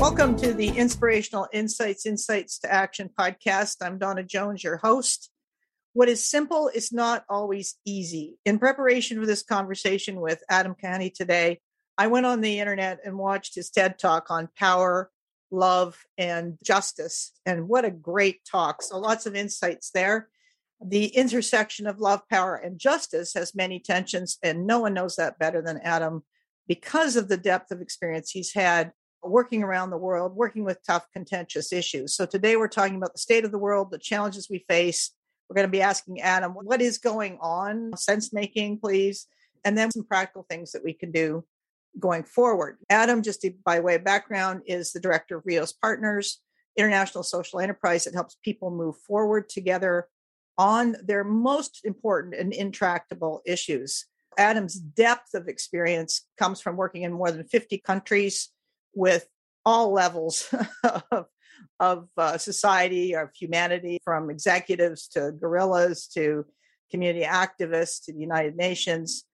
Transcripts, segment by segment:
Welcome to the Inspirational Insights, Insights to Action podcast. I'm Dawna Jones, your host. What is simple is not always easy. In preparation for this conversation with Adam Kahane today, I went on the internet and watched his TED talk on power, love, and justice. And what a great talk. So lots of insights there. The intersection of love, power, and justice has many tensions, and no one knows that better than Adam because of the depth of experience he's had working around the world, working with tough, contentious issues. So today we're talking about the state of the world, the challenges we face. We're going to be asking Adam, what is going on? Sense making, please. And then some practical things that we can do going forward. Adam, just by way of background, is the director of Reos Partners, international social enterprise that helps people move forward together on their most important and intractable issues. Adam's depth of experience comes from working in more than 50 countries with all levels of, of uh, society, of humanity, from executives to guerrillas to community activists to the United Nations.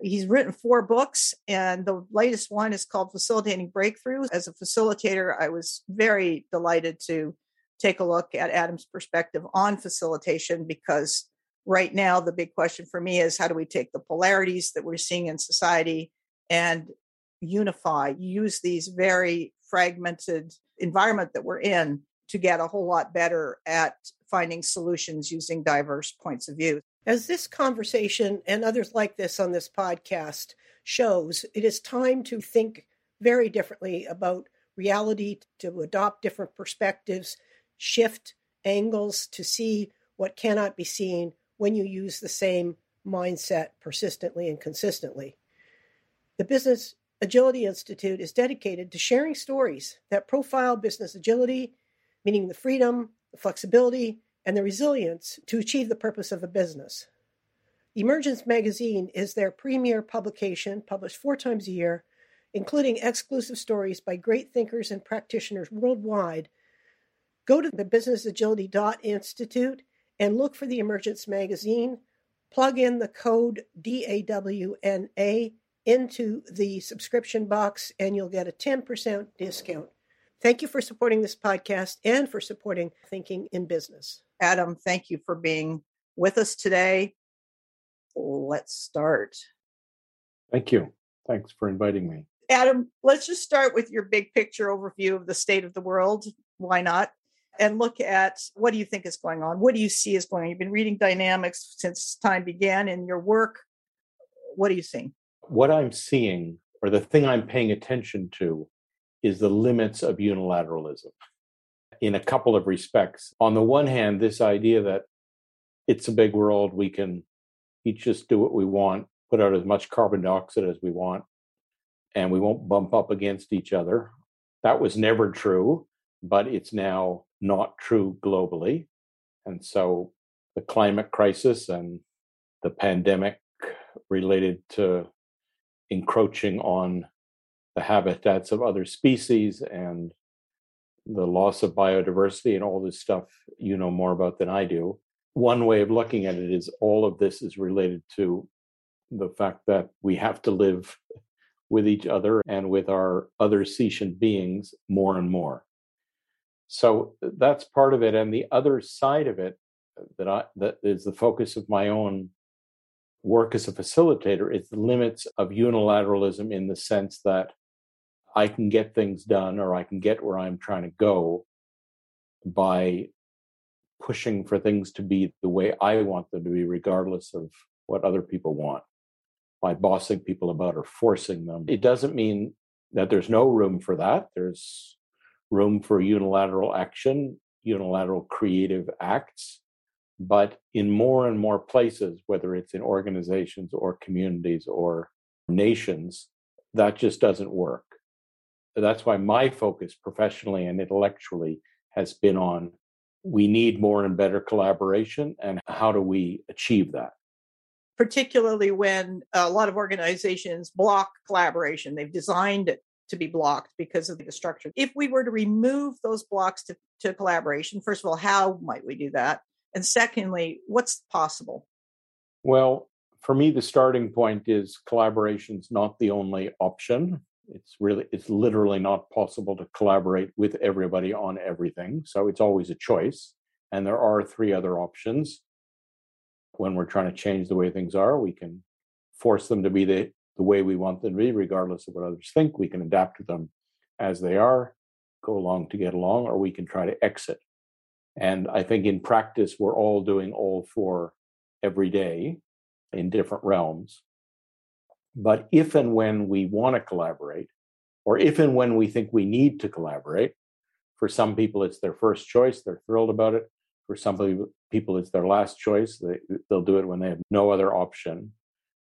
He's written four books, and the latest one is called Facilitating Breakthroughs. As a facilitator, I was very delighted to take a look at Adam's perspective on facilitation because right now the big question for me is how do we take the polarities that we're seeing in society and unify, use these very fragmented environment that we're in to get a whole lot better at finding solutions using diverse points of view. As this conversation and others like this on this podcast shows, it is time to think very differently about reality, to adopt different perspectives, shift angles to see what cannot be seen when you use the same mindset persistently and consistently. The Business Agility Institute is dedicated to sharing stories that profile business agility, meaning the freedom, the flexibility, and the resilience to achieve the purpose of a business. Emergence Magazine is their premier publication, published four times a year, including exclusive stories by great thinkers and practitioners worldwide. Go to the businessagility.institute and look for the Emergence Magazine. Plug in the code DAWNA into the subscription box and you'll get a 10% discount. Thank you for supporting this podcast and for supporting Thinking in Business. Adam, thank you for being with us today. Let's start. Thank you. Thanks for inviting me. Adam, let's just start with your big picture overview of the state of the world. Why not? And look at what do you think is going on? What do you see is going on? You've been reading dynamics since time began in your work. What are you seeing? What I'm seeing, or the thing I'm paying attention to, is the limits of unilateralism in a couple of respects. On the one hand, this idea that it's a big world, we can each just do what we want, put out as much carbon dioxide as we want, and we won't bump up against each other. That was never true, but it's now not true globally. And so the climate crisis and the pandemic related to encroaching on the habitats of other species and the loss of biodiversity and all this stuff you know more about than I do. One way of looking at it is all of this is related to the fact that we have to live with each other and with our other sentient beings more and more. So that's part of it. And the other side of it that I that is the focus of my own work as a facilitator is the limits of unilateralism in the sense that I can get things done or I can get where I'm trying to go by pushing for things to be the way I want them to be, regardless of what other people want, by bossing people about or forcing them. It doesn't mean that there's no room for that. There's room for unilateral action, unilateral creative acts. But in more and more places, whether it's in organizations or communities or nations, that just doesn't work. That's why my focus professionally and intellectually has been on we need more and better collaboration and how do we achieve that? Particularly when a lot of organizations block collaboration. They've designed it to be blocked because of the structure. If we were to remove those blocks to, to collaboration first of all how might we do that and secondly, what's possible? Well, for me, the starting point is collaboration is not the only option. It's really, it's literally not possible to collaborate with everybody on everything. So it's always a choice. And there are three other options. When we're trying to change the way things are, we can force them to be the, the way we want them to be, regardless of what others think. We can adapt to them as they are, go along to get along, or we can try to exit. And I think in practice, we're all doing all four every day in different realms. But if and when we want to collaborate, or if and when we think we need to collaborate, for some people it's their first choice, they're thrilled about it. For some people, it's their last choice, they, they'll do it when they have no other option.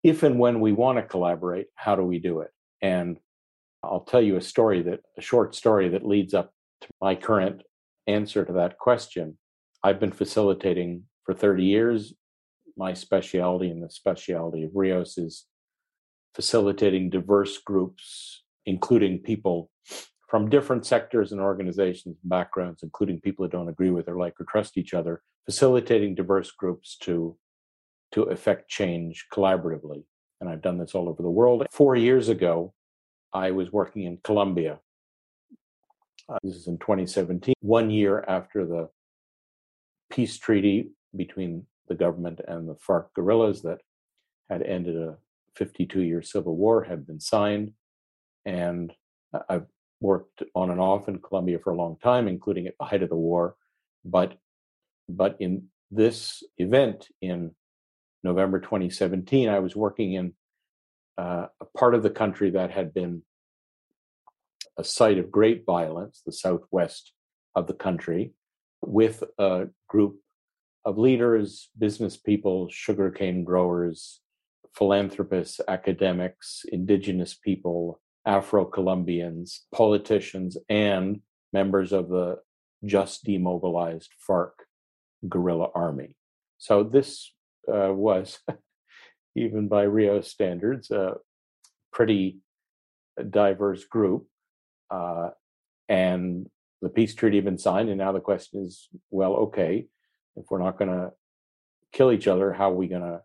If and when we want to collaborate, how do we do it? And I'll tell you a story that, a short story that leads up to my current answer to that question. I've been facilitating for 30 years. My specialty and the specialty of Reos is facilitating diverse groups, including people from different sectors and organizations and backgrounds, including people who don't agree with or like or trust each other, facilitating diverse groups to, to effect change collaboratively. And I've done this all over the world. Four years ago, I was working in Colombia. Uh, this is in 2017, one year after the peace treaty between the government and the FARC guerrillas that had ended a 52 year civil war had been signed. And I've worked on and off in Colombia for a long time, including at the height of the war. But, but in this event in November 2017, I was working in uh, a part of the country that had been a site of great violence, the southwest of the country, with a group of leaders, business people, sugarcane growers, philanthropists, academics, indigenous people, Afro Colombians, politicians, and members of the just demobilized FARC guerrilla army. So this uh, was, even by Rio standards, a pretty diverse group. Uh, and the peace treaty had been signed, and now the question is, well, okay, if we're not going to kill each other, how are we going to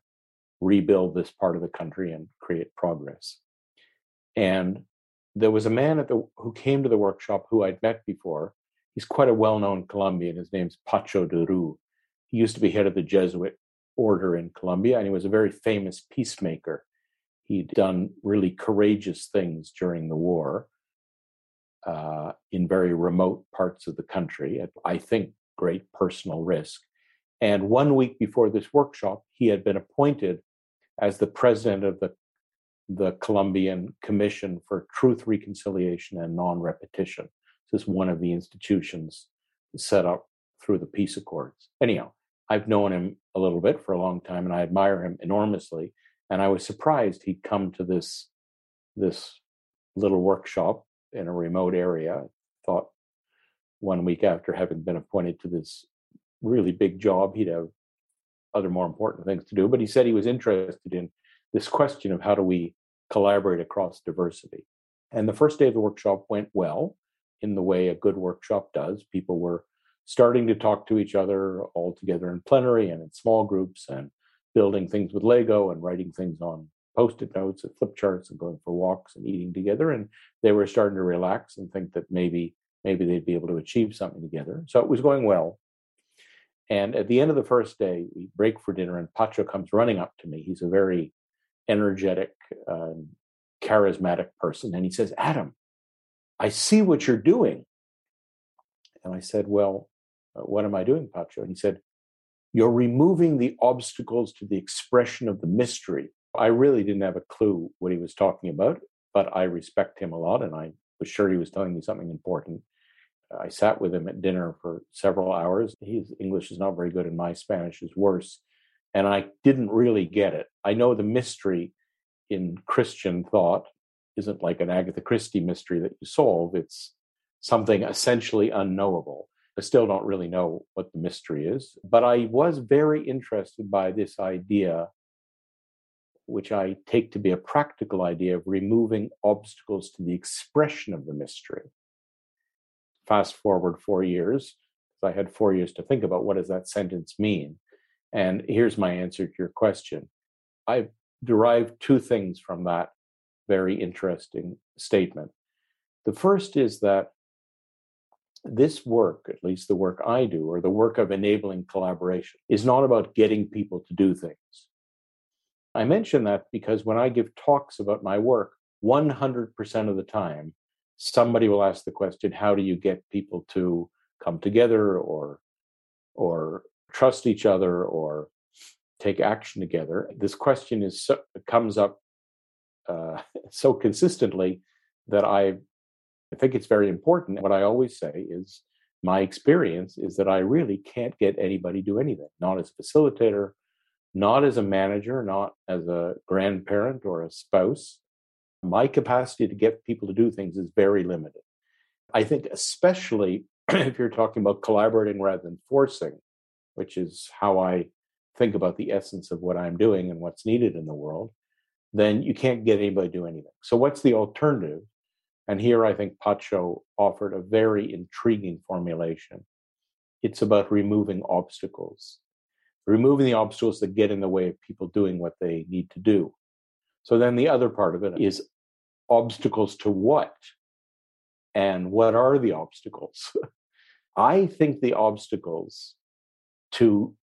rebuild this part of the country and create progress. And there was a man at the who came to the workshop who I'd met before. He's quite a well-known Colombian. His name's Pacho de Roux. He used to be head of the Jesuit order in Colombia, and he was a very famous peacemaker. He'd done really courageous things during the war uh, in very remote parts of the country at, I think, great personal risk. And one week before this workshop, he had been appointed as the president of the, the Colombian Commission for Truth, Reconciliation, and Non Repetition. This is one of the institutions set up through the peace accords. Anyhow, I've known him a little bit for a long time and I admire him enormously. And I was surprised he'd come to this, this little workshop in a remote area. Thought one week after having been appointed to this really big job. He'd have other more important things to do. But he said he was interested in this question of how do we collaborate across diversity. And the first day of the workshop went well in the way a good workshop does. People were starting to talk to each other all together in plenary and in small groups and building things with Lego and writing things on post-it notes and flip charts and going for walks and eating together. And they were starting to relax and think that maybe maybe they'd be able to achieve something together. So it was going well. And at the end of the first day, we break for dinner, and Pacho comes running up to me. He's a very energetic, uh, charismatic person. And he says, Adam, I see what you're doing. And I said, Well, uh, what am I doing, Pacho? And he said, You're removing the obstacles to the expression of the mystery. I really didn't have a clue what he was talking about, but I respect him a lot, and I was sure he was telling me something important. I sat with him at dinner for several hours. His English is not very good, and my Spanish is worse. And I didn't really get it. I know the mystery in Christian thought isn't like an Agatha Christie mystery that you solve, it's something essentially unknowable. I still don't really know what the mystery is, but I was very interested by this idea, which I take to be a practical idea of removing obstacles to the expression of the mystery fast forward four years, because I had four years to think about what does that sentence mean. And here's my answer to your question. I've derived two things from that very interesting statement. The first is that this work, at least the work I do, or the work of enabling collaboration, is not about getting people to do things. I mention that because when I give talks about my work, 100% of the time, somebody will ask the question how do you get people to come together or or trust each other or take action together this question is so, comes up uh, so consistently that i I think it's very important. What I always say is my experience is that I really can't get anybody to do anything, not as a facilitator, not as a manager, not as a grandparent or a spouse. My capacity to get people to do things is very limited. I think, especially if you're talking about collaborating rather than forcing, which is how I think about the essence of what I'm doing and what's needed in the world, then you can't get anybody to do anything. So, what's the alternative? And here I think Pacho offered a very intriguing formulation. It's about removing obstacles, removing the obstacles that get in the way of people doing what they need to do. So then the other part of it is obstacles to what? And what are the obstacles? I think the obstacles to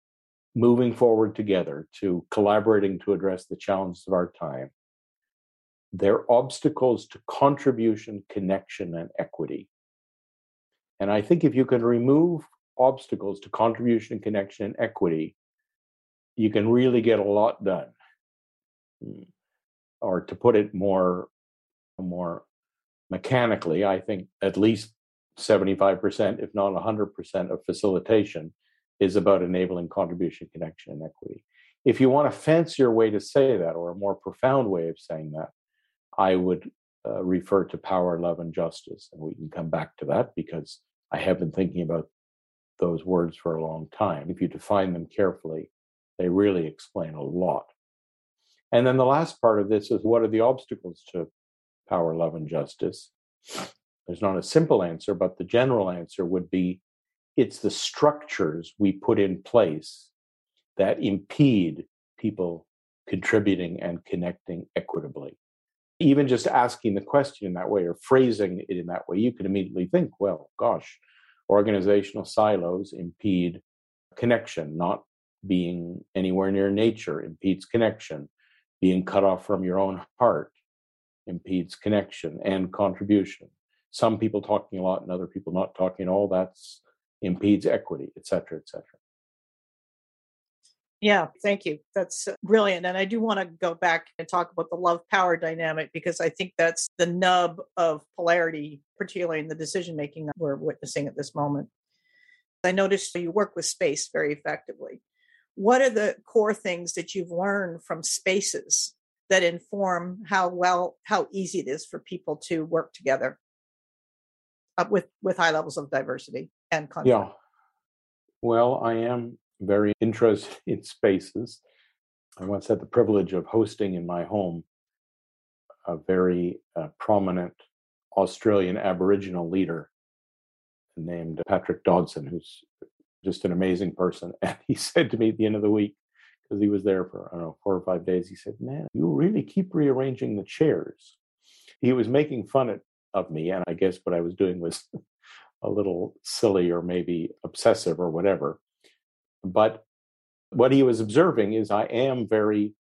moving forward together, to collaborating to address the challenges of our time, they're obstacles to contribution, connection, and equity. And I think if you can remove obstacles to contribution, connection, and equity, you can really get a lot done. Hmm. Or to put it more, more mechanically, I think at least 75%, if not 100% of facilitation is about enabling contribution, connection, and equity. If you want a fancier way to say that, or a more profound way of saying that, I would uh, refer to power, love, and justice. And we can come back to that because I have been thinking about those words for a long time. If you define them carefully, they really explain a lot. And then the last part of this is what are the obstacles to power, love, and justice? There's not a simple answer, but the general answer would be it's the structures we put in place that impede people contributing and connecting equitably even just asking the question in that way or phrasing it in that way, you can immediately think, well, gosh, organizational silos impede connection, not being anywhere near nature impedes connection, being cut off from your own heart impedes connection and contribution. Some people talking a lot and other people not talking at all, that's impedes equity, et cetera, et cetera. Yeah, thank you. That's uh, brilliant. And I do want to go back and talk about the love power dynamic because I think that's the nub of polarity, particularly in the decision making we're witnessing at this moment. I noticed you work with space very effectively. What are the core things that you've learned from spaces that inform how well, how easy it is for people to work together uh, with with high levels of diversity and conflict? Yeah. Well, I am very interested in spaces. I once had the privilege of hosting in my home a very uh, prominent Australian Aboriginal leader named Patrick Dodson, who's just an amazing person. And he said to me at the end of the week, because he was there for, I don't know, four or five days, he said, Man, you really keep rearranging the chairs. He was making fun of me, and I guess what I was doing was a little silly or maybe obsessive or whatever. But what he was observing is I am very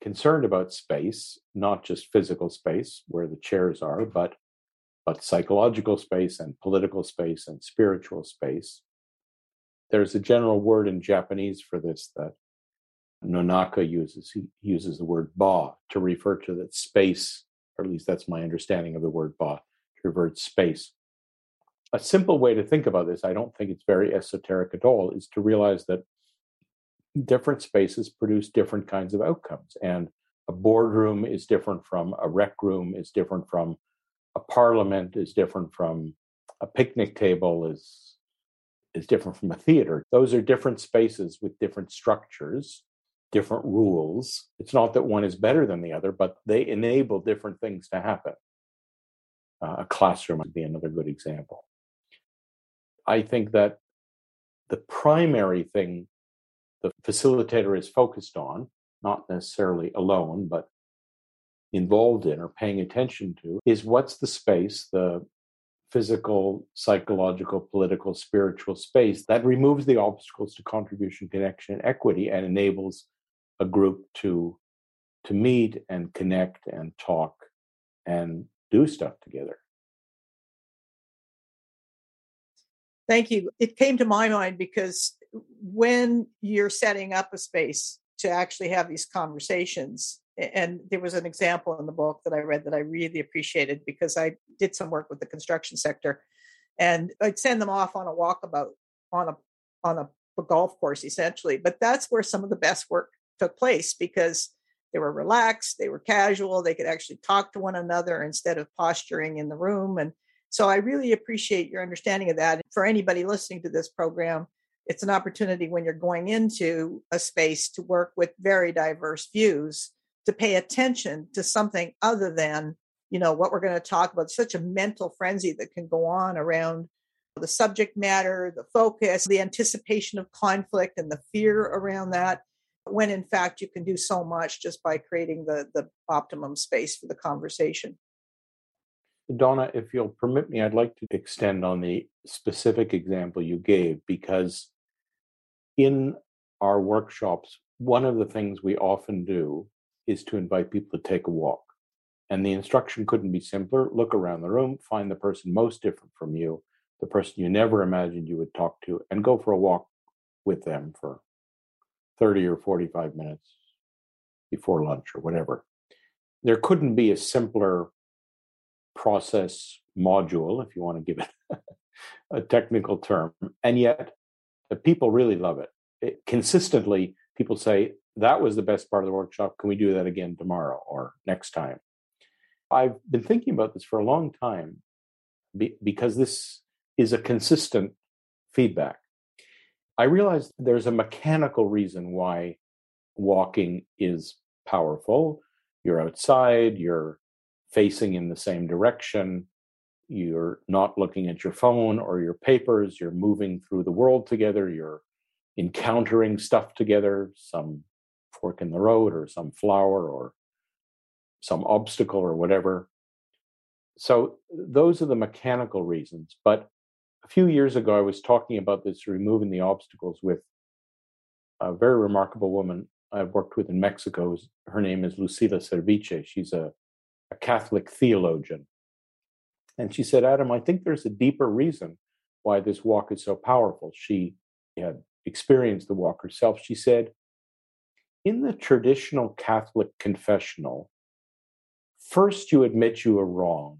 concerned about space, not just physical space where the chairs are, but but psychological space and political space and spiritual space. There's a general word in Japanese for this that Nonaka uses. He uses the word ba to refer to that space, or at least that's my understanding of the word ba, to refer to space a simple way to think about this, I don't think it's very esoteric at all, is to realize that different spaces produce different kinds of outcomes. And a boardroom is different from a rec room, is different from a parliament, is different from a picnic table, is is different from a theater. Those are different spaces with different structures, different rules. It's not that one is better than the other, but they enable different things to happen. Uh, a classroom would be another good example. I think that the primary thing the facilitator is focused on, not necessarily alone, but involved in or paying attention to is what's the space, the physical, psychological, political, spiritual space that removes the obstacles to contribution, connection, and equity and enables a group to to meet and connect and talk and do stuff together. Thank you. It came to my mind because when you're setting up a space to actually have these conversations, and there was an example in the book that I read that I really appreciated because I did some work with the construction sector, and I'd send them off on a walkabout on a on a, a golf course essentially. But that's where some of the best work took place because they were relaxed, they were casual, they could actually talk to one another instead of posturing in the room. And so I really appreciate your understanding of that. For anybody listening to this program, it's an opportunity when you're going into a space to work with very diverse views to pay attention to something other than you know what we're going to talk about such a mental frenzy that can go on around the subject matter the focus the anticipation of conflict and the fear around that when in fact you can do so much just by creating the the optimum space for the conversation. Dawna if you'll permit me i'd like to extend on the specific example you gave because in our workshops one of the things we often do is to invite people to take a walk and the instruction couldn't be simpler look around the room find the person most different from you the person you never imagined you would talk to and go for a walk with them for 30 or 45 minutes before lunch or whatever. There couldn't be a simpler process module, if you want to give it a technical term. And yet, the people really love it. it. Consistently, people say, That was the best part of the workshop. Can we do that again tomorrow or next time? I've been thinking about this for a long time because this is a consistent feedback. I realized there's a mechanical reason why walking is powerful. You're outside, you're facing in the same direction, you're not looking at your phone or your papers, you're moving through the world together, you're encountering stuff together, some fork in the road or some flower or some obstacle or whatever. So those are the mechanical reasons. But a few years ago, I was talking about this removing the obstacles with a very remarkable woman I've worked with in Mexico. Her name is Lucila Servitje. She's a, a Catholic theologian. And she said, Adam, I think there's a deeper reason why this walk is so powerful. She had experienced the walk herself. She said, in the traditional Catholic confessional, first you admit you are wrong.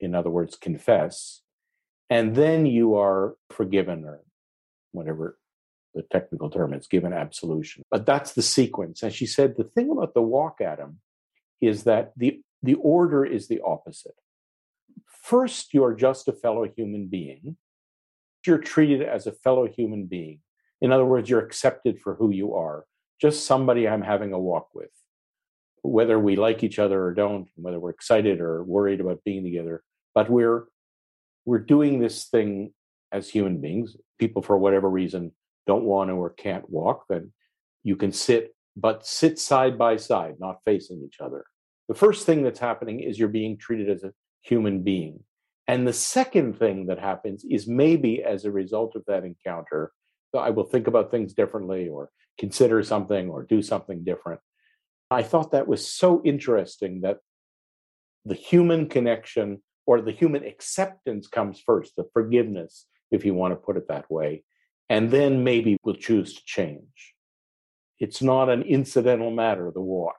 In other words, confess and then you are forgiven or whatever the technical term is given absolution. But that's the sequence. And she said the thing about the walk adam is that the the order is the opposite. First you're just a fellow human being. You're treated as a fellow human being in other words you're accepted for who you are just somebody i'm having a walk with whether we like each other or don't whether we're excited or worried about being together but we're we're doing this thing as human beings. People, for whatever reason, don't want to or can't walk, then you can sit, but sit side by side, not facing each other. The first thing that's happening is you're being treated as a human being. And the second thing that happens is maybe as a result of that encounter, I will think about things differently or consider something or do something different. I thought that was so interesting that the human connection or the human acceptance comes first, the forgiveness, if you want to put it that way. And then maybe we'll choose to change. It's not an incidental matter, the walk.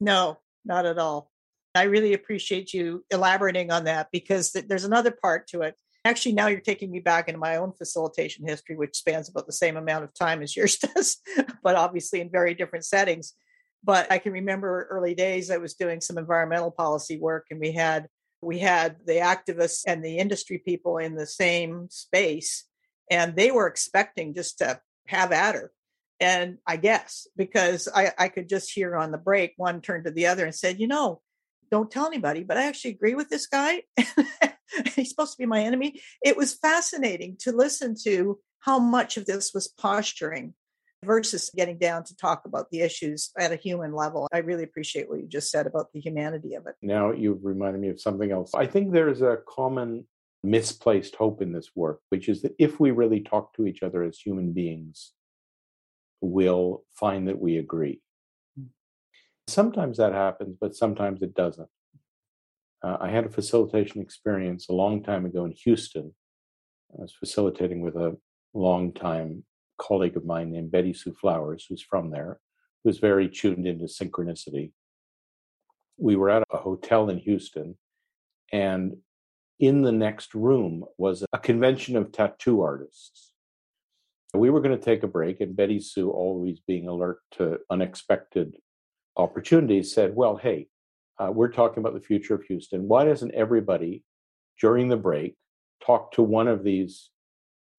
No, not at all. I really appreciate you elaborating on that because there's another part to it. Actually, now you're taking me back into my own facilitation history, which spans about the same amount of time as yours does, but obviously in very different settings. But I can remember early days, I was doing some environmental policy work, and we had we had the activists and the industry people in the same space, and they were expecting just to have at her. And I guess because I, I could just hear on the break, one turned to the other and said, You know, don't tell anybody, but I actually agree with this guy. He's supposed to be my enemy. It was fascinating to listen to how much of this was posturing versus getting down to talk about the issues at a human level. I really appreciate what you just said about the humanity of it. Now you've reminded me of something else. I think there's a common misplaced hope in this work, which is that if we really talk to each other as human beings, we'll find that we agree. Sometimes that happens, but sometimes it doesn't. Uh, I had a facilitation experience a long time ago in Houston. I was facilitating with a long-time colleague of mine named Betty Sue Flowers, who's from there, who's very tuned into synchronicity. We were at a hotel in Houston, and in the next room was a convention of tattoo artists. We were going to take a break, and Betty Sue, always being alert to unexpected opportunities, said, Well, hey, uh, we're talking about the future of Houston. Why doesn't everybody during the break talk to one of these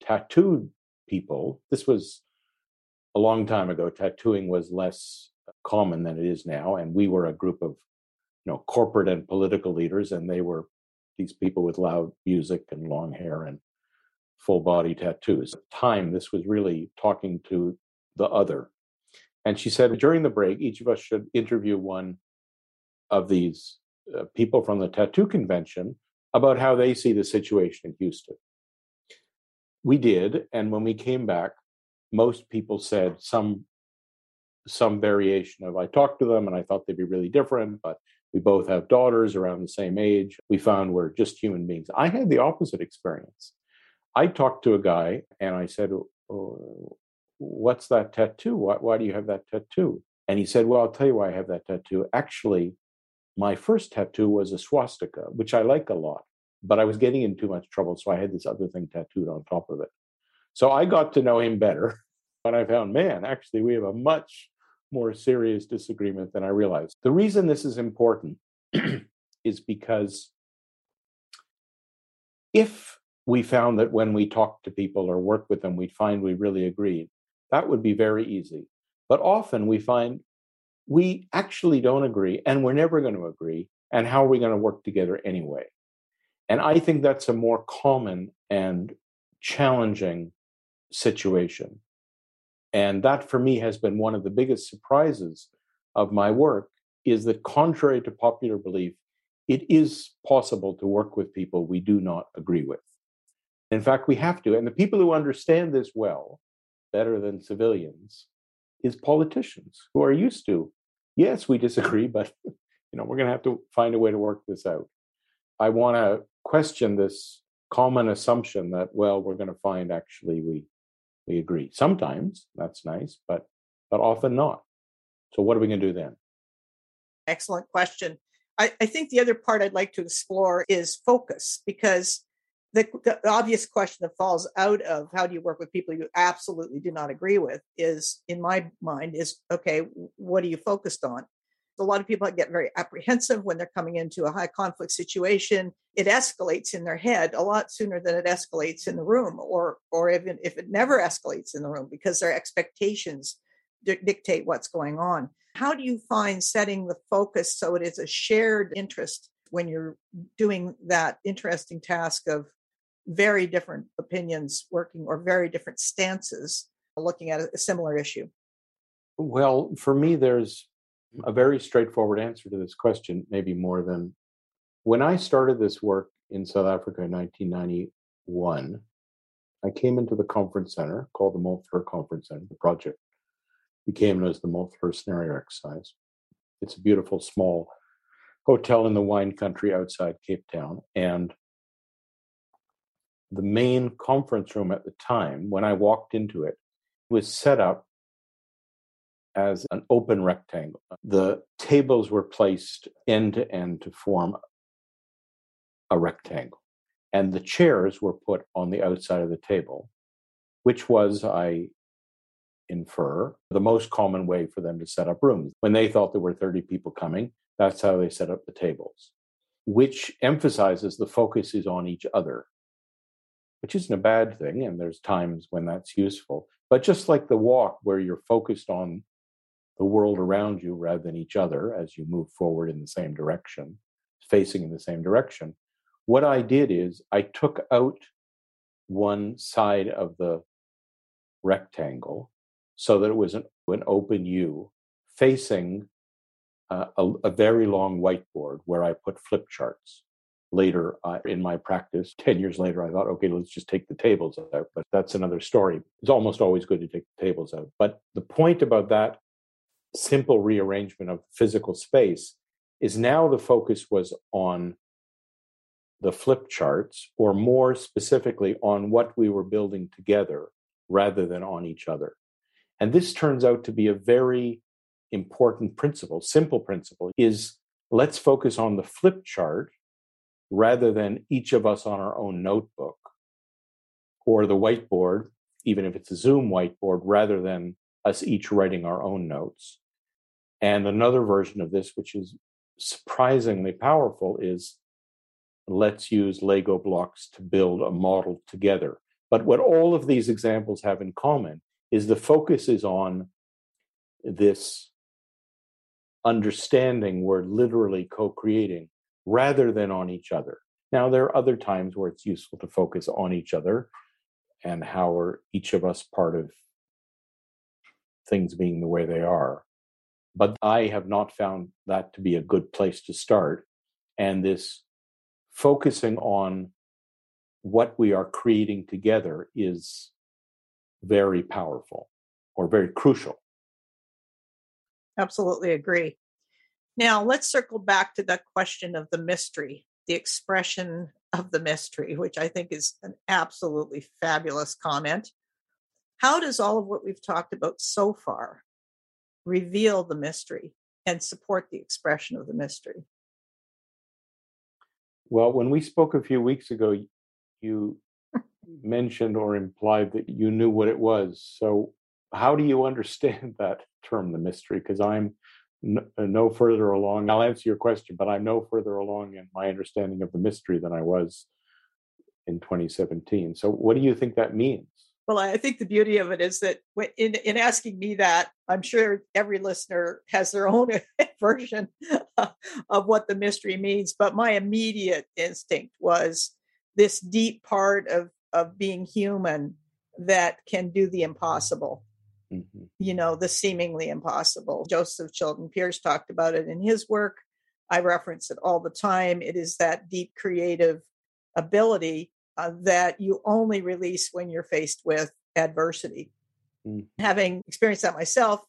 tattooed people? This was a long time ago. Tattooing was less common than it is now, and we were a group of you know corporate and political leaders, and they were these people with loud music and long hair and full body tattoos. At the time, this was really talking to the other. And she said, during the break, each of us should interview one of these uh, people from the tattoo convention about how they see the situation in Houston. We did, and when we came back, most people said some some variation of I talked to them and I thought they'd be really different, but we both have daughters around the same age. We found we're just human beings. I had the opposite experience. I talked to a guy and I said, oh, What's that tattoo? Why, why do you have that tattoo? And he said, Well, I'll tell you why I have that tattoo. Actually, my first tattoo was a swastika, which I like a lot, but I was getting in too much trouble. So I had this other thing tattooed on top of it. So I got to know him better. And I found, man, actually, we have a much more serious disagreement than I realized. The reason this is important is because if we found that when we talked to people or worked with them, we'd find we really agreed, that would be very easy. But often we find we actually don't agree and we're never going to agree. And how are we going to work together anyway? And I think that's a more common and challenging situation. And that for me has been one of the biggest surprises of my work is that contrary to popular belief, it is possible to work with people we do not agree with. In fact, we have to. And the people who understand this well, better than civilians, is politicians who are used to yes, we disagree, but you know, we're going to have to find a way to work this out. I want to question this common assumption that well, we're going to find actually we we agree. Sometimes that's nice, but but often not. So what are we going to do then? Excellent question. I, I think the other part I'd like to explore is focus because the, the, obvious question that falls out of how do you work with people you absolutely do not agree with is in my mind is okay what are you focused on? A lot of people get very apprehensive when they're coming into a high conflict situation. It escalates in their head a lot sooner than it escalates in the room or or even if it never escalates in the room because their expectations dictate what's going on. How do you find setting the focus so it is a shared interest when you're doing that interesting task of very different opinions working or very different stances uh, looking at a similar issue? Well, for me, there's mm. a very straightforward answer to this question, maybe more than when I started this work in South Africa in 1991. I came into the conference center called the Mont Fleur Conference Center. The project became known as the Mont Fleur Scenario Exercise. It's a beautiful small hotel in the wine country outside Cape Town. And the main conference room at the time, when I walked into it, was set up as an open rectangle. The tables were placed end to end to form a rectangle, and the chairs were put on the outside of the table, which was, I infer, the most common way for them to set up rooms. When they thought there were 30 people coming, that's how they set up the tables, which emphasizes the focus is on each other which isn't a bad thing. And there's times when that's useful. But just like the walk, where you're focused on the world around you rather than each other as you move forward in the same direction, facing in the same direction, what I did is I took out one side of the rectangle so that it was an, an open U facing uh, a, a, very long whiteboard where I put flip charts. Later uh, in my practice, 10 years later, I thought, okay, let's just take the tables out. But that's another story. It's almost always good to take the tables out. But the point about that simple rearrangement of physical space is now the focus was on the flip charts, or more specifically, on what we were building together rather than on each other. And this turns out to be a very important principle, simple principle, is let's focus on the flip chart rather than each of us on our own notebook or the whiteboard, even if it's a Zoom whiteboard, rather than us each writing our own notes. And another version of this, which is surprisingly powerful, is let's use Lego blocks to build a model together. But what all of these examples have in common is the focus is on this understanding we're literally co creating rather than on each other. Now, there are other times where it's useful to focus on each other and how are each of us part of things being the way they are. But I have not found that to be a good place to start. And this focusing on what we are creating together is very powerful or very crucial. Absolutely agree. Now, let's circle back to the question of the mystery, the expression of the mystery, which I think is an absolutely fabulous comment. How does all of what we've talked about so far reveal the mystery and support the expression of the mystery? Well, when we spoke a few weeks ago, you mentioned or implied that you knew what it was. So, how do you understand that term, the mystery? Because I'm no, uh, no further along. I'll answer your question, but I'm no further along in my understanding of the mystery than I was in 2017. So, what do you think that means? Well, I think the beauty of it is that in, in asking me that, I'm sure every listener has their own version of what the mystery means. But my immediate instinct was this deep part of, of being human that can do the impossible. Mm-hmm. You know, the seemingly impossible. Joseph Chilton Pearce talked about it in his work. I reference it all the time. It is that deep creative ability uh, that you only release when you're faced with adversity. Mm. Having experienced that myself,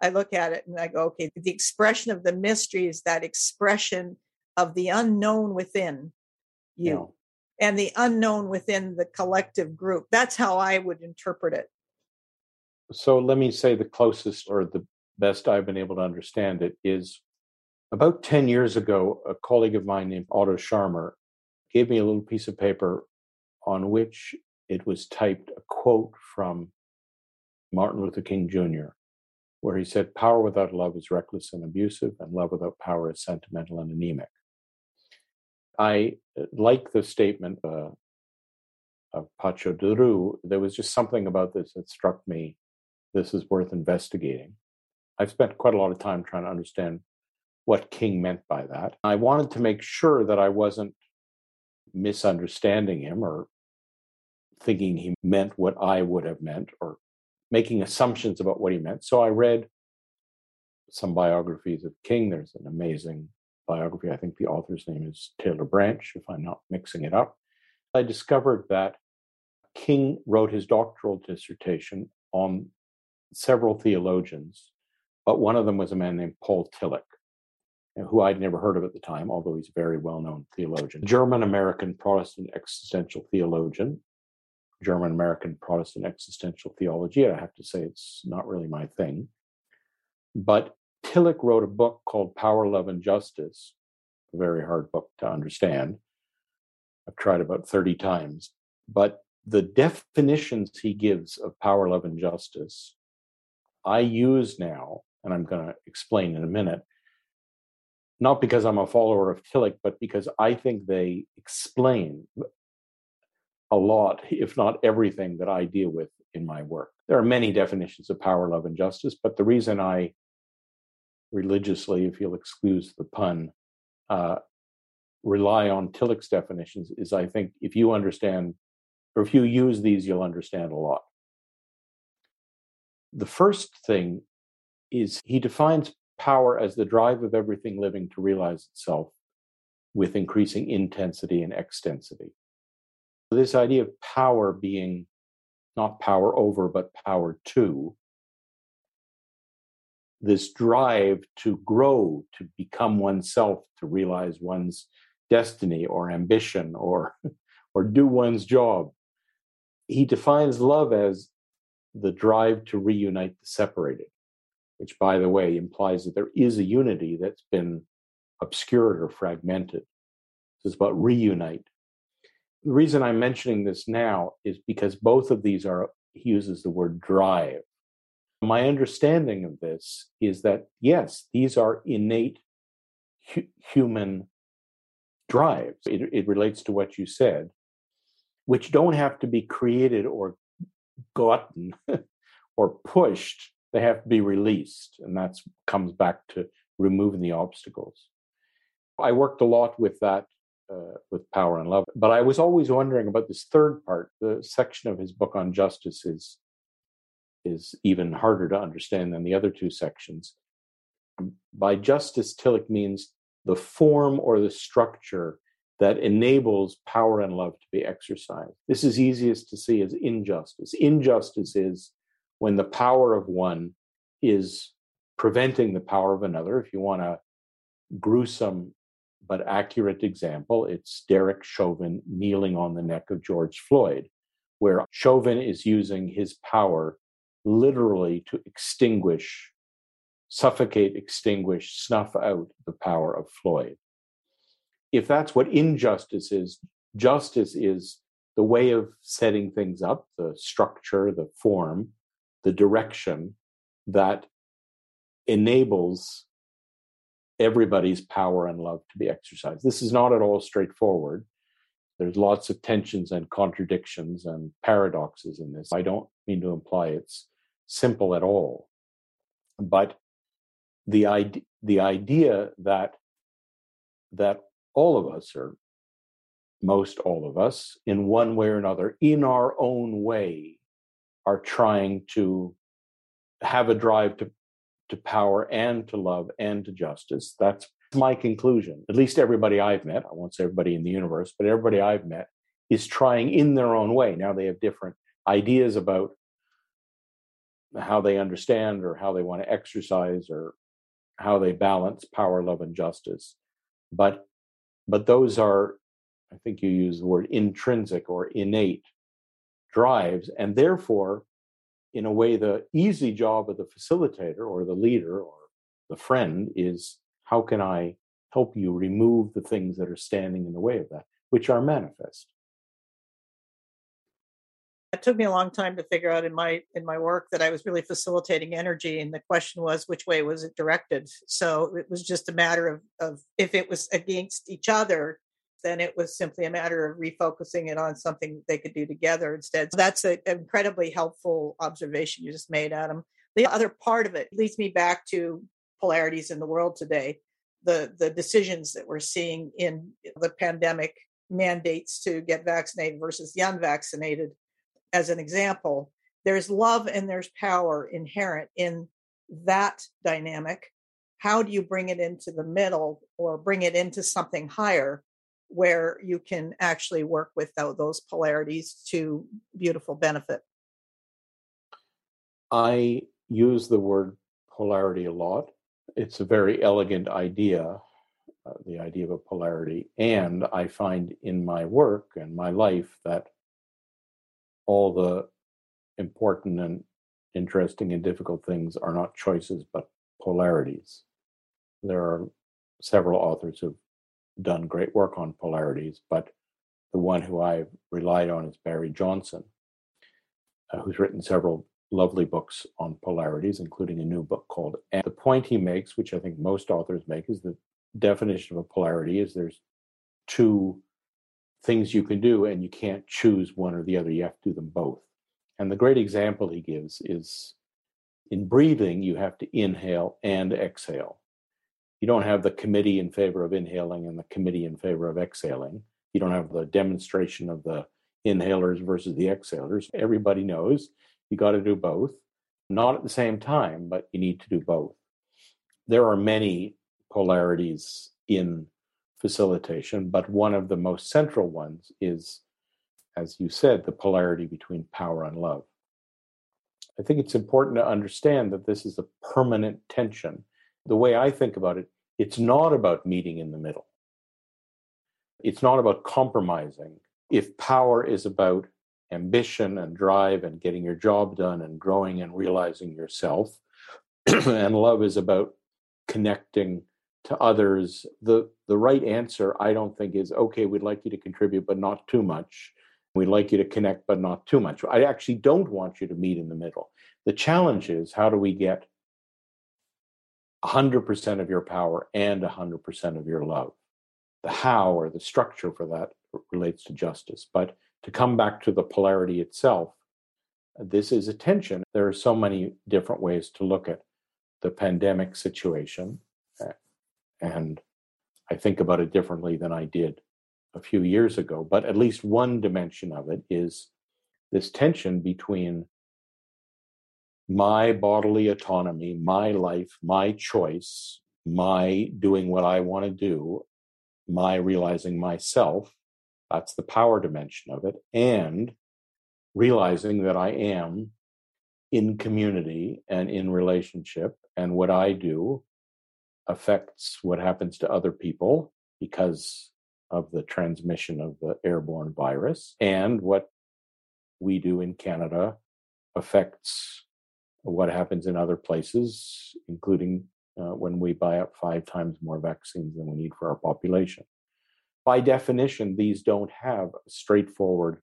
I look at it and I go, okay, the expression of the mystery is that expression of the unknown within you yeah. and the unknown within the collective group. That's how I would interpret it. So let me say the closest or the best I've been able to understand it is about 10 years ago, a colleague of mine named Otto Scharmer gave me a little piece of paper on which it was typed a quote from Martin Luther King Jr., where he said, Power without love is reckless and abusive, and love without power is sentimental and anemic. I uh, like the statement uh, of Pacho de Roux. There was just something about this that struck me. This is worth investigating. I've spent quite a lot of time trying to understand what King meant by that. I wanted to make sure that I wasn't misunderstanding him or thinking he meant what I would have meant or making assumptions about what he meant. So I read some biographies of King. There's an amazing biography. I think the author's name is Taylor Branch, if I'm not mixing it up. I discovered that King wrote his doctoral dissertation on several theologians, but one of them was a man named Paul Tillich who I'd never heard of at the time, although he's a very well known theologian, German American Protestant existential theologian, German American Protestant existential theology. I have to say it's not really my thing. But Tillich wrote a book called Power, Love, and Justice, a very hard book to understand. I've tried about 30 times. But the definitions he gives of power, love, and justice, I use now, and I'm going to explain in a minute not because I'm a follower of Tillich, but because I think they explain a lot, if not everything, that I deal with in my work. There are many definitions of power, love, and justice, but the reason I religiously, if you'll excuse the pun, uh, rely on Tillich's definitions is I think if you understand, or if you use these, you'll understand a lot. The first thing is he defines power as the drive of everything living to realize itself with increasing intensity and extensity. This idea of power being not power over, but power to, this drive to grow, to become oneself, to realize one's destiny or ambition or, or do one's job. He defines love as the drive to reunite the separated, which, by the way, implies that there is a unity that's been obscured or fragmented. It's about reunite. The reason I'm mentioning this now is because both of these are, he uses the word drive. My understanding of this is that, yes, these are innate hu- human drives. It, it relates to what you said, which don't have to be created or gotten or pushed. They have to be released. And that comes back to removing the obstacles. I worked a lot with that uh, with power and love. But I was always wondering about this third part. The section of his book on justice is is even harder to understand than the other two sections. By justice, Tillich means the form or the structure that enables power and love to be exercised. This is easiest to see as injustice. Injustice is when the power of one is preventing the power of another. If you want a gruesome but accurate example, it's Derek Chauvin kneeling on the neck of George Floyd, where Chauvin is using his power literally to extinguish, suffocate, extinguish, snuff out the power of Floyd. If that's what injustice is, justice is the way of setting things up, the structure, the form, the direction that enables everybody's power and love to be exercised. This is not at all straightforward. There's lots of tensions and contradictions and paradoxes in this. I don't mean to imply it's simple at all. But the idea, the idea that that all of us, or most all of us, in one way or another, in our own way, are trying to have a drive to to power and to love and to justice. That's my conclusion. At least everybody I've met, I won't say everybody in the universe, but everybody I've met is trying in their own way. Now they have different ideas about how they understand or how they want to exercise or how they balance power, love, and justice. But but those are, I think you use the word intrinsic or innate drives, and therefore in a way, the easy job of the facilitator or the leader or the friend is how can I help you remove the things that are standing in the way of that, which are manifest. It took me a long time to figure out in my in my work that I was really facilitating energy, and the question was which way was it directed. So it was just a matter of of if it was against each other, then it was simply a matter of refocusing it on something they could do together instead. So that's an incredibly helpful observation you just made, Adam. The other part of it leads me back to polarities in the world today. The the decisions that we're seeing in the pandemic mandates to get vaccinated versus the unvaccinated, as an example. There's love and there's power inherent in that dynamic. How do you bring it into the middle or bring it into something higher where you can actually work with those polarities to beautiful benefit. I use the word polarity a lot. It's a very elegant idea, uh, the idea of a polarity. And I find in my work and my life that all the important and interesting and difficult things are not choices, but polarities. There are several authors who've done great work on polarities, but the one who I've relied on is Barry Johnson, uh, who's written several lovely books on polarities, including a new book called. And the point he makes, which I think most authors make, is the definition of a polarity is there's two things you can do, and you can't choose one or the other. You have to do them both. And the great example he gives is in breathing, you have to inhale and exhale you don't have the committee in favor of inhaling and the committee in favor of exhaling. You don't have the demonstration of the inhalers versus the exhalers. Everybody knows you got to do both. not at the same time, but you need to do both. There are many polarities in facilitation, but one of the most central ones is, as you said, the polarity between power and love. I think it's important to understand that this is a permanent tension. The way I think about it, it's not about meeting in the middle. It's not about compromising. If power is about ambition and drive and getting your job done and growing and realizing yourself, and love is about connecting to others, the, the right answer, I don't think, is okay, we'd like you to contribute, but not too much. We'd like you to connect, but not too much. I actually don't want you to meet in the middle. The challenge is how do we get 100% of your power and 100% of your love? The how or the structure for that relates to justice. But to come back to the polarity itself, this is a tension. There are so many different ways to look at the pandemic situation. Eh, And I think about it differently than I did a few years ago. But at least one dimension of it is this tension between my bodily autonomy, my life, my choice, my doing what I want to do, my realizing myself. That's the power dimension of it. And realizing that I am in community and in relationship, and what I do affects what happens to other people because of the transmission of the airborne virus. And what we do in Canada affects what happens in other places, including uh, when we buy up five times more vaccines than we need for our population. By definition, these don't have a straightforward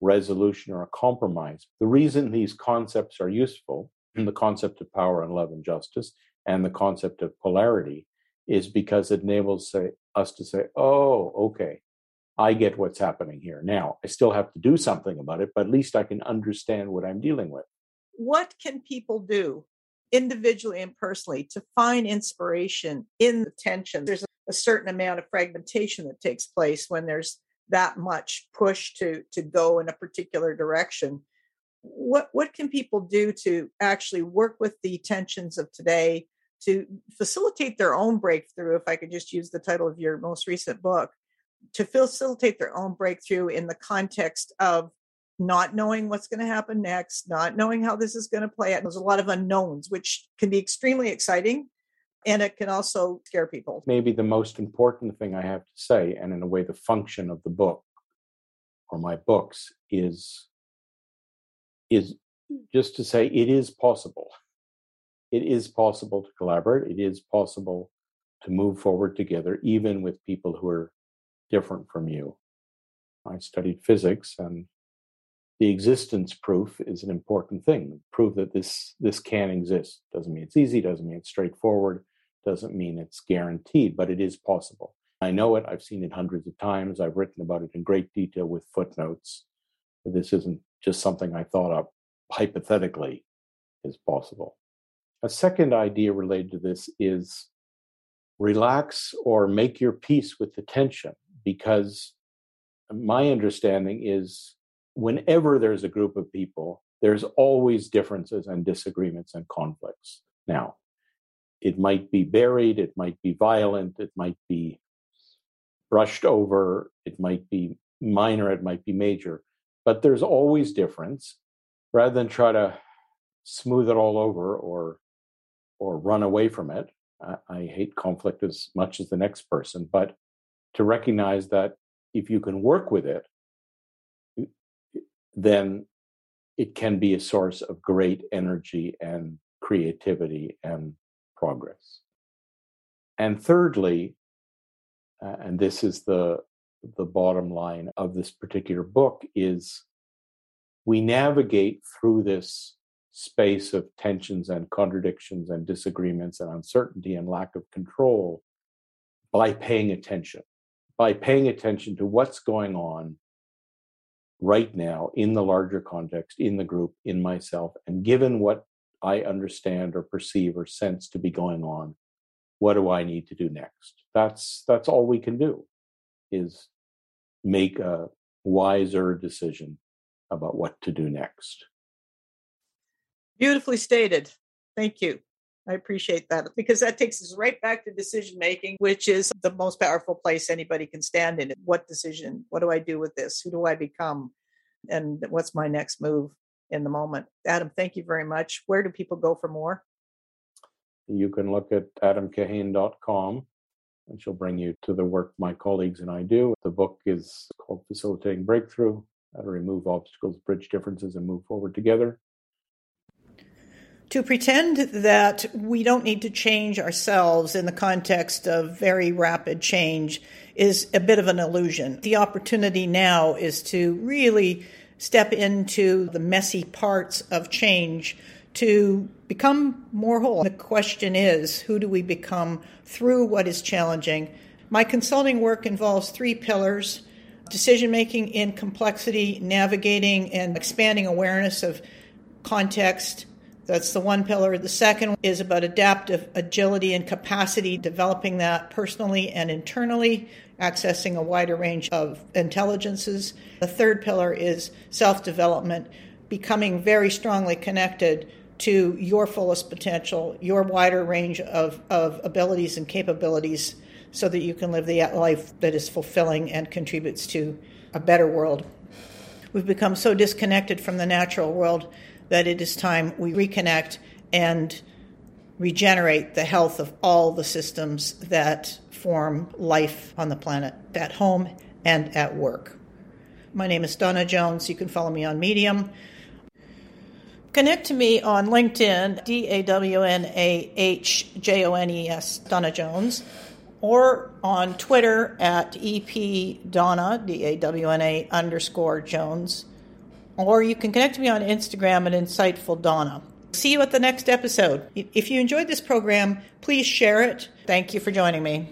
resolution or a compromise. The reason these concepts are useful, the concept of power and love and justice, and the concept of polarity, is because it enables say, us to say, oh, okay, I get what's happening here. Now, I still have to do something about it, but at least I can understand what I'm dealing with. What can people do individually and personally to find inspiration in the tension? There's a certain amount of fragmentation that takes place when there's that much push to to go in a particular direction what what can people do to actually work with the tensions of today to facilitate their own breakthrough if i could just use the title of your most recent book to facilitate their own breakthrough in the context of not knowing what's going to happen next not knowing how this is going to play out there's a lot of unknowns which can be extremely exciting and it can also scare people. Maybe the most important thing i have to say and in a way the function of the book or my books is is just to say it is possible. It is possible to collaborate. It is possible to move forward together, even with people who are different from you. I studied physics, and the existence proof is an important thing. Prove that this this can exist. Doesn't mean it's easy. Doesn't mean it's straightforward. Doesn't mean it's guaranteed, but it is possible. I know it. I've seen it hundreds of times. I've written about it in great detail with footnotes. This isn't just something I thought up hypothetically is possible. A second idea related to this is relax or make your peace with the tension because my understanding is whenever there's a group of people, there's always differences and disagreements and conflicts. Now, it might be buried, it might be violent, it might be brushed over, it might be minor, it might be major but there's always difference rather than try to smooth it all over or or run away from it. I, I hate conflict as much as the next person but to recognize that if you can work with it then it can be a source of great energy and creativity and progress. And thirdly uh, and this is the the bottom line of this particular book is we navigate through this space of tensions and contradictions and disagreements and uncertainty and lack of control by paying attention, by paying attention to what's going on right now in the larger context, in the group, in myself. And given what I understand or perceive or sense to be going on, what do I need to do next? That's that's all we can do is make a wiser decision about what to do next. Beautifully stated. Thank you. I appreciate that because that takes us right back to decision making, which is the most powerful place anybody can stand in. What decision? What do I do with this? Who do I become? And what's my next move in the moment? Adam, thank you very much. Where do people go for more? You can look at adamkahane.com and she'll bring you to the work my colleagues and I do. The book is called Facilitating Breakthrough How to Remove Obstacles, Bridge Differences, and Move Forward Together. To pretend that we don't need to change ourselves in the context of very rapid change is a bit of an illusion. The opportunity now is to really step into the messy parts of change to become more whole. The question is who do we become through what is challenging? My consulting work involves three pillars decision making in complexity, navigating and expanding awareness of context that's the one pillar. The second is about adaptive agility and capacity, developing that personally and internally, accessing a wider range of intelligences. The third pillar is self development, becoming very strongly connected to your fullest potential, your wider range of, of abilities and capabilities, so that you can live the life that is fulfilling and contributes to a better world. We've become so disconnected from the natural world that it is time we reconnect and regenerate the health of all the systems that form life on the planet, at home and at work. My name is Dawna Jones. You can follow me on Medium. Connect to me on LinkedIn, D A W N A H J O N E S, Dawna Jones, or on Twitter at EP Dawna, D A W N A underscore Jones or you can connect to me on Instagram at Insightful Dawna. See you at the next episode. If you enjoyed this program, please share it. Thank you for joining me.